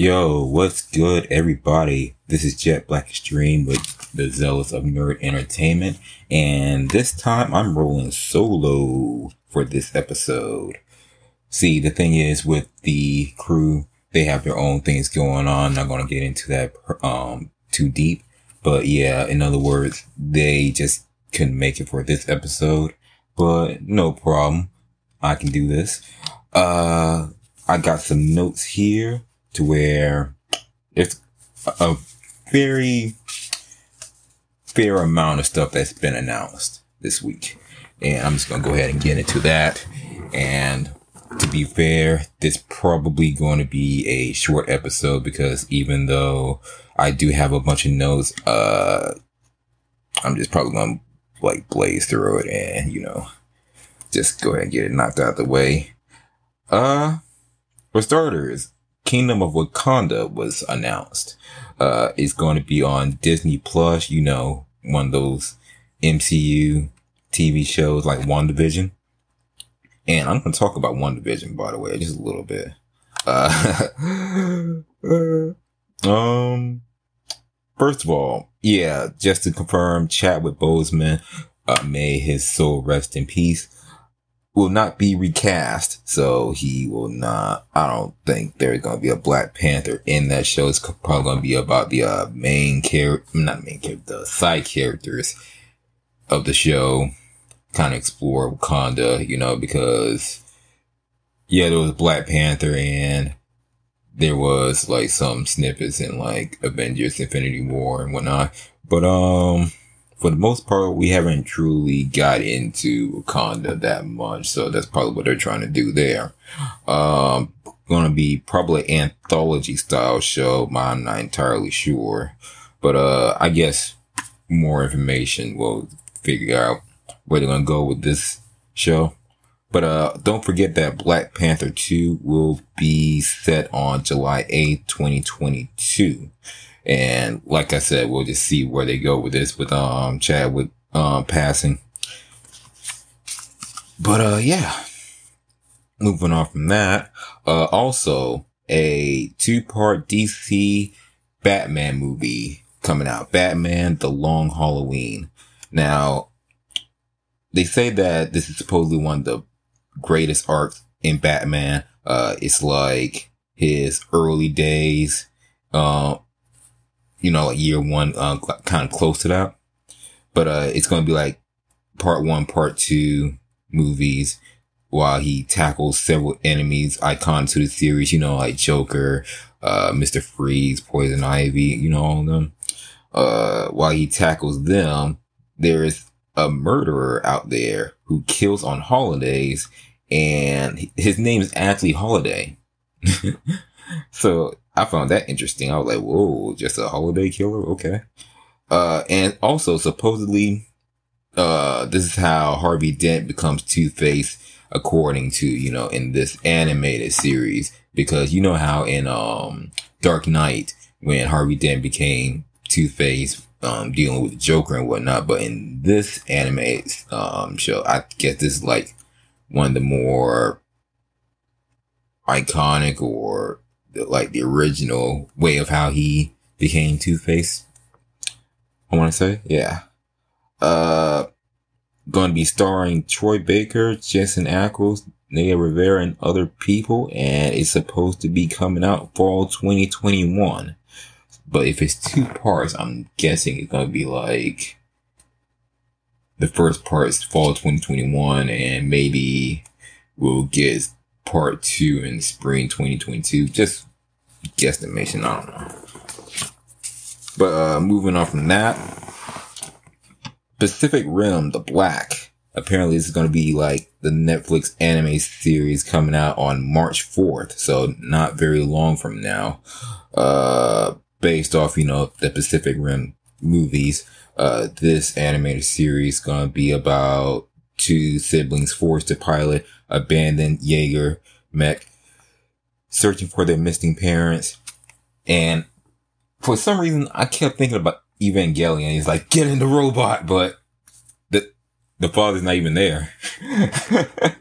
Yo, what's good, everybody? This is Jet Black Extreme with the Zealots of Nerd Entertainment, and this time I'm rolling solo for this episode. See, the thing is with the crew, they have their own things going on. I'm not going to get into that um too deep, but yeah, in other words, they just couldn't make it for this episode, but no problem. I can do this. Uh, I got some notes here to where it's a very fair amount of stuff that's been announced this week. And I'm just going to go ahead and get into that. And to be fair, this probably going to be a short episode because even though I do have a bunch of notes, uh, I'm just probably going to like blaze through it and, you know, just go ahead and get it knocked out of the way. Uh, for starters, Kingdom of Wakanda was announced. Uh, it's going to be on Disney Plus, you know, one of those MCU TV shows like WandaVision. And I'm going to talk about WandaVision, by the way, just a little bit. Uh, um, first of all, yeah, just to confirm, Chadwick Boseman, uh, may his soul rest in peace will not be recast. So he will not, I don't think there's going to be a Black Panther in that show. It's probably going to be about the uh, main character, not main character, the side characters of the show. Kind of explore Wakanda, you know, because yeah, there was Black Panther and there was like some snippets in like Avengers Infinity War and whatnot. But, um, for the most part, we haven't truly got into Wakanda that much. So that's probably what they're trying to do there. Um, gonna be probably anthology style show, I'm not entirely sure. But, uh, I guess more information will figure out where they're gonna go with this show. But, uh, don't forget that Black Panther 2 will be set on July 8th, 2022. And like I said, we'll just see where they go with this with, um, Chad with um, passing. But, uh, yeah. Moving on from that, uh, also a two part DC Batman movie coming out. Batman, The Long Halloween. Now, they say that this is supposedly one of the greatest arcs in Batman. Uh, it's like his early days, uh, you know, like year one, uh, kind of close to that. But, uh, it's going to be like part one, part two movies while he tackles several enemies icon to the series, you know, like Joker, uh, Mr. Freeze, Poison Ivy, you know, all of them. Uh, while he tackles them, there is a murderer out there who kills on holidays and his name is Anthony Holiday. so I found that interesting. I was like, whoa, just a holiday killer? Okay. Uh, and also supposedly, uh, this is how Harvey Dent becomes Two-Face according to, you know, in this animated series, because you know how in, um, Dark Knight, when Harvey Dent became Two-Face, um, dealing with the Joker and whatnot, but in this anime, um, show, I guess this is like one of the more iconic or the, like the original way of how he became Two-Face. I want to say, yeah. Uh, going to be starring Troy Baker, Jensen Ackles, Naya Rivera, and other people, and it's supposed to be coming out fall 2021. But if it's two parts, I'm guessing it's going to be like the first part is fall 2021, and maybe we'll get part two in spring 2022. Just guesstimation, I don't know. But uh moving on from that, Pacific Rim, The Black. Apparently, this is going to be like the Netflix anime series coming out on March 4th. So not very long from now. Uh, based off, you know, the Pacific Rim movies. Uh, this animated series going to be about two siblings forced to pilot abandoned Jaeger mech searching for their missing parents. And for some reason, I kept thinking about Evangelion. He's like, get in the robot, but the, the father's not even there.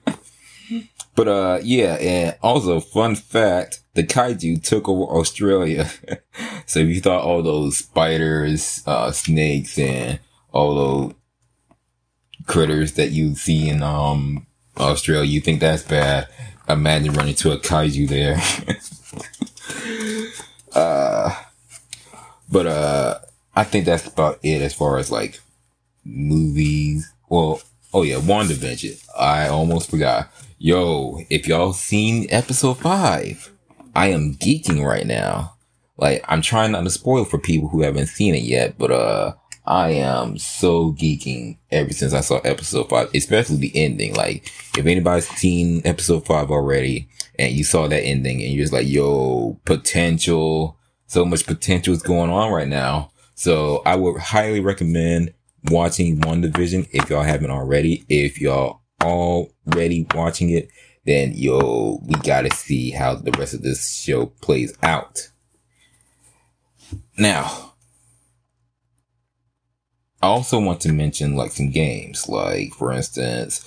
But uh, yeah, and also fun fact: the kaiju took over Australia. so if you thought all those spiders, uh, snakes, and all those critters that you see in um Australia, you think that's bad? Imagine running into a kaiju there. uh, but uh, I think that's about it as far as like movies. Well, oh yeah, WandaVision. I almost forgot. Yo, if y'all seen episode five, I am geeking right now. Like, I'm trying not to spoil for people who haven't seen it yet, but, uh, I am so geeking ever since I saw episode five, especially the ending. Like, if anybody's seen episode five already and you saw that ending and you're just like, yo, potential, so much potential is going on right now. So I would highly recommend watching WandaVision if y'all haven't already. If y'all already watching it, then yo, we gotta see how the rest of this show plays out. Now, I also want to mention like some games, like for instance,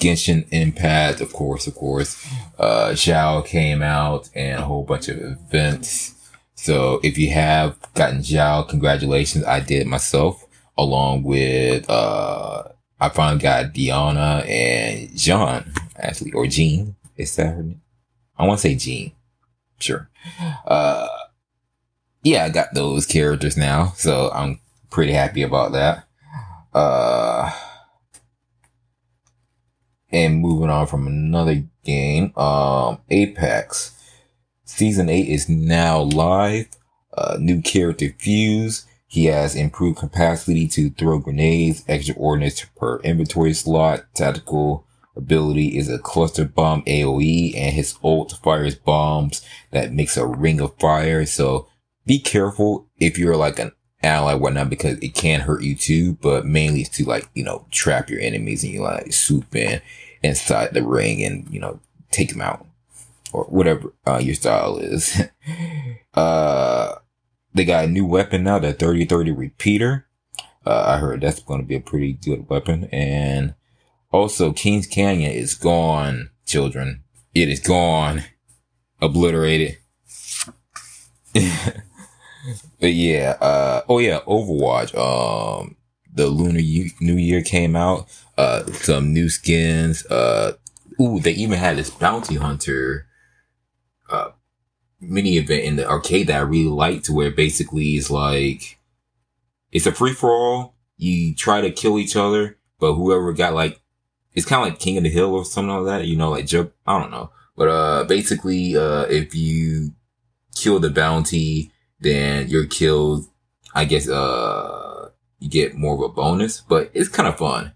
Genshin Impact, of course, of course. Uh, Xiao came out and a whole bunch of events. So if you have gotten Xiao, congratulations. I did it myself along with, uh, I finally got Diana and John, actually, or Jean. Is that her name? I want to say Jean. Sure. Uh, yeah, I got those characters now, so I'm pretty happy about that. Uh, and moving on from another game, um, Apex season eight is now live. Uh, new character Fuse he has improved capacity to throw grenades, extra ordnance per inventory slot, tactical ability is a cluster bomb AoE, and his ult fires bombs that makes a ring of fire. So be careful if you're like an ally, whatnot, because it can hurt you too, but mainly it's to like, you know, trap your enemies and you like swoop in inside the ring and, you know, take them out or whatever uh, your style is. uh, they got a new weapon now, the 3030 repeater. Uh, I heard that's going to be a pretty good weapon. And also Kings Canyon is gone, children. It is gone. Obliterated. but yeah, uh, oh yeah, Overwatch. Um, the Lunar New Year came out. Uh, some new skins. Uh, ooh, they even had this bounty hunter, uh, mini event in the arcade that I really liked where basically it's like, it's a free for all. You try to kill each other, but whoever got like, it's kind of like King of the Hill or something like that, you know, like jump, I don't know. But, uh, basically, uh, if you kill the bounty, then you're killed, I guess, uh, you get more of a bonus, but it's kind of fun.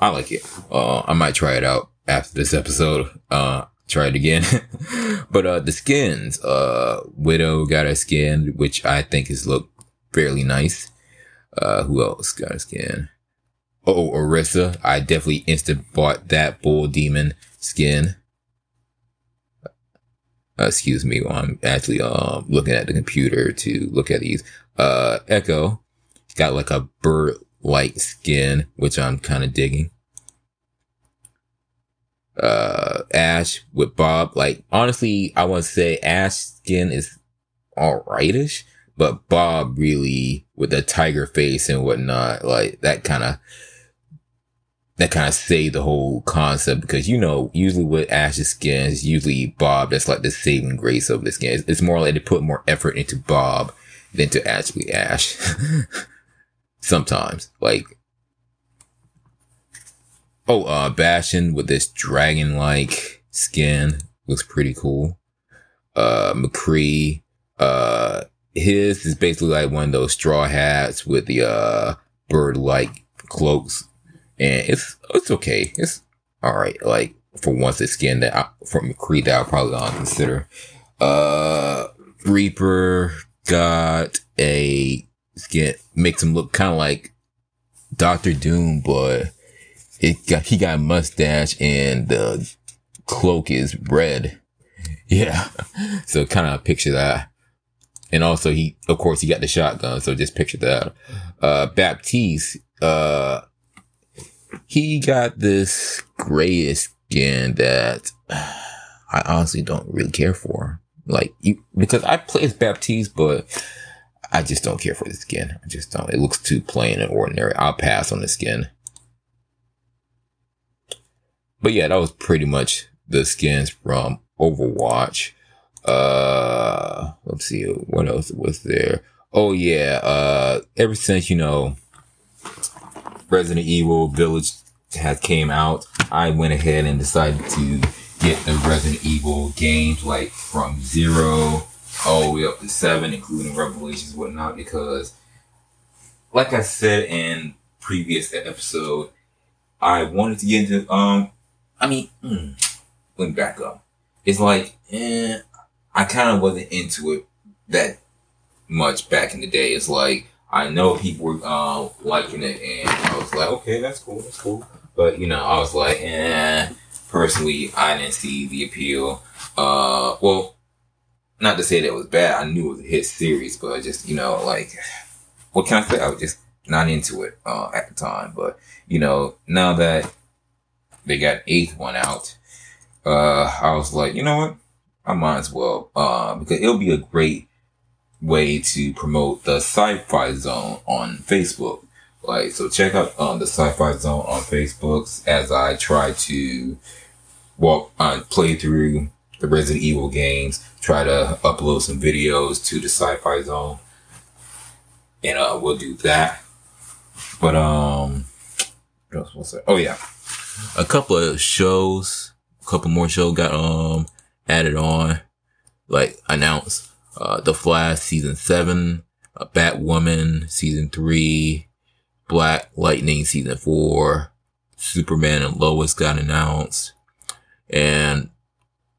I like it. Uh, I might try it out after this episode. Uh, try it again. but, uh, the skins, uh, Widow got a skin, which I think has looked fairly nice. Uh, who else got a skin? Oh, Orisa. I definitely instant bought that Bull Demon skin. Uh, excuse me, I'm actually, um, looking at the computer to look at these. Uh, Echo got like a bird-like skin, which I'm kind of digging uh, Ashe with Bob. Like, honestly, I want to say Ashe skin is alrightish, but Bob really with the tiger face and whatnot, like that kind of, that kind of saved the whole concept because, you know, usually with Ashe's skin is usually Bob that's like the saving grace of the skin. It's, it's more like they put more effort into Bob than to actually Ashe. Sometimes, like, Oh, uh, Bastion with this dragon-like skin looks pretty cool. Uh, McCree, uh, his is basically like one of those straw hats with the, uh, bird-like cloaks. And it's, it's okay. It's alright. Like, for once, the skin that I, from Creed that I'll probably not consider. Uh, Reaper got a skin, makes him look kind of like Doctor Doom, but it got, he got mustache and the cloak is red. Yeah. So kind of picture that. And also he, of course, he got the shotgun. So just picture that. Uh, Baptiste, uh, he got this grayish skin that I honestly don't really care for. Like, you, because I play as Baptiste, but I just don't care for the skin. I just don't. It looks too plain and ordinary. I'll pass on the skin. But yeah, that was pretty much the skins from Overwatch. Uh, let's see, what else was there? Oh yeah, uh, ever since, you know, Resident Evil Village had came out, I went ahead and decided to get the Resident Evil games like from zero all the way up to seven, including Revelations whatnot, because like I said in previous episode, I wanted to get into um I mean mm, let me back up. It's like eh, I kinda wasn't into it that much back in the day. It's like I know people were uh, liking it, and I was like, okay, that's cool, that's cool. But you know, I was like, eh. Personally, I didn't see the appeal. Uh, well, not to say that it was bad. I knew it was a hit series, but just you know, like, what can I say? I was just not into it uh, at the time. But you know, now that they got eighth one out, uh, I was like, you know what? I might as well, uh, because it'll be a great way to promote the sci-fi zone on Facebook. Like, so check out um, the sci-fi zone on Facebook as I try to walk, uh, play through the Resident Evil games, try to upload some videos to the sci-fi zone. And, uh, we'll do that. But, um, what was that? Oh yeah. A couple of shows, a couple more shows got, um, added on, like announced, uh, The Flash season seven, uh, Batwoman season three, Black Lightning season four, Superman and Lois got announced. And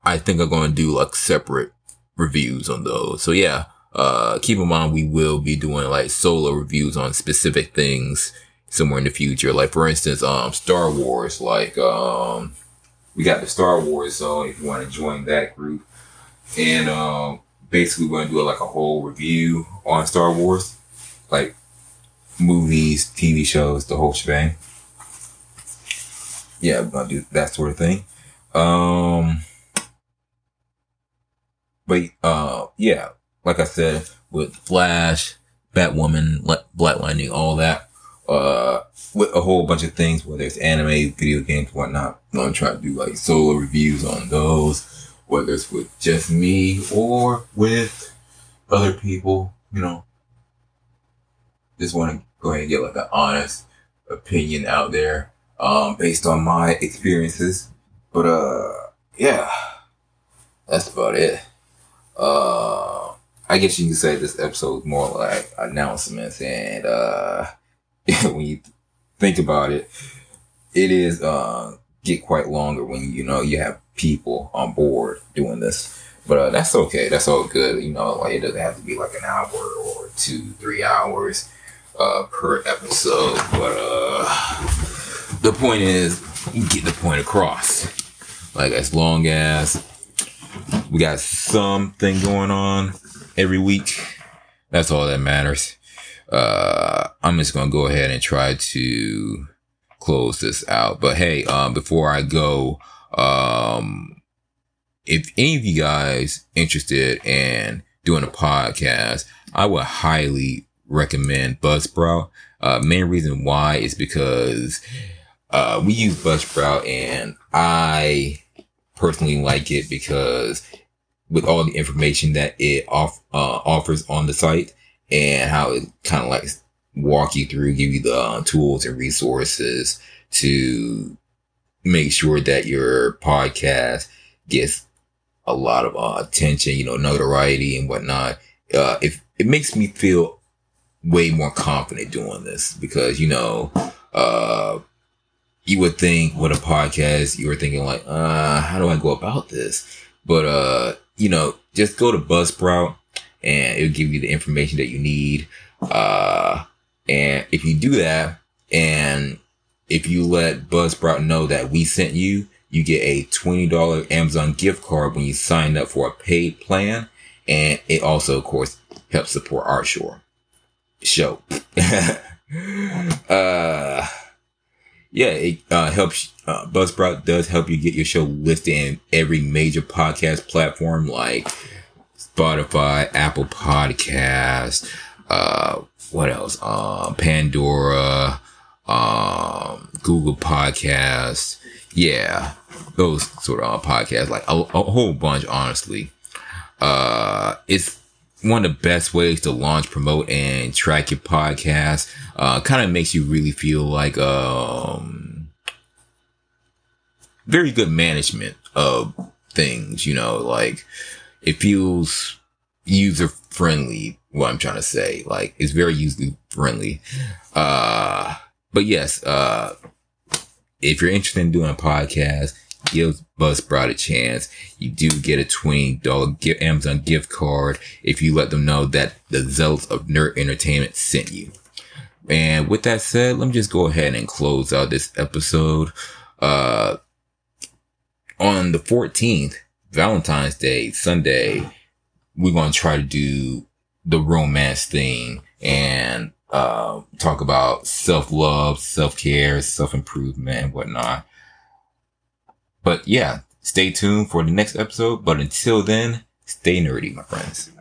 I think I'm going to do like separate reviews on those. So yeah, uh, keep in mind we will be doing like solo reviews on specific things somewhere in the future. Like for instance, um, Star Wars, like, um, we got the Star Wars zone if you want to join that group. And, um, basically we're to do like a whole review on Star Wars. Like movies, TV shows, the whole shebang. Yeah, I'm gonna do that sort of thing. Um, but uh, yeah, like I said, with Flash, Batwoman, Black Lightning, all that, uh, with a whole bunch of things, whether it's anime, video games, whatnot. I'm gonna try to do like solo reviews on those, whether it's with just me or with other people, you know. Just want to go ahead and get like an honest opinion out there, um, based on my experiences. But, uh, yeah, that's about it. Uh, I guess you can say this episode is more like announcements and, uh, when you think about it, it is, uh, get quite longer when, you know, you have people on board doing this. But uh, that's okay. That's all good. You know, like it doesn't have to be like an hour or two, three hours uh, per episode. But uh, the point is, get the point across. Like as long as we got something going on every week, that's all that matters. Uh, I'm just gonna go ahead and try to close this out. But hey, um, before I go, um, if any of you guys interested in doing a podcast, I would highly recommend Buzzsprout. Uh, main reason why is because, uh, we use Buzzsprout and I personally like it because with all the information that it off, uh, offers on the site and how it kind of like walk you through, give you the uh, tools and resources to make sure that your podcast gets a lot of uh, attention, you know, notoriety and whatnot. Uh, if it makes me feel way more confident doing this because, you know, uh, you would think with a podcast, you were thinking like, uh, how do I go about this? But, uh, you know, just go to Buzzsprout and it'll give you the information that you need. Uh, and if you do that and if you let Buzzsprout know that we sent you, you get a $20 Amazon gift card when you sign up for a paid plan. And it also, of course, helps support our show show. uh, yeah, it uh, helps. Uh, Buzzsprout does help you get your show listed in every major podcast platform like Spotify, Apple Podcast, uh, what else? Uh, Pandora, um, Google Podcasts. Yeah, those sort of uh, podcasts, like a, a whole bunch, honestly. Uh, it's one of the best ways to launch, promote, and track your podcast. Uh, kind of makes you really feel like, um, very good management of things, you know, like it feels user friendly. What I'm trying to say, like it's very user friendly. Uh, but yes, uh, if you're interested in doing a podcast, give Buzzsprout a chance. You do get a $20 Amazon gift card if you let them know that the Zealots of Nerd Entertainment sent you. And with that said, let me just go ahead and close out this episode. Uh, on the 14th, Valentine's Day, Sunday, we're going to try to do the romance thing and uh, talk about self love, self care, self improvement, and whatnot. But yeah, stay tuned for the next episode. But until then, stay nerdy, my friends.